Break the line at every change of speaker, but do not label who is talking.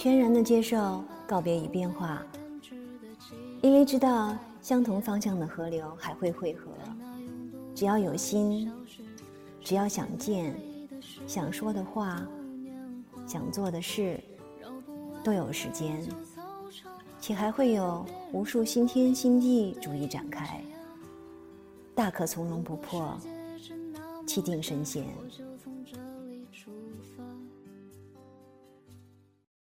全然的接受告别与变化，因为知道相同方向的河流还会汇合。只要有心，只要想见、想说的话、想做的事，都有时间，且还会有无数新天新地逐一展开。大可从容不迫，气定神闲。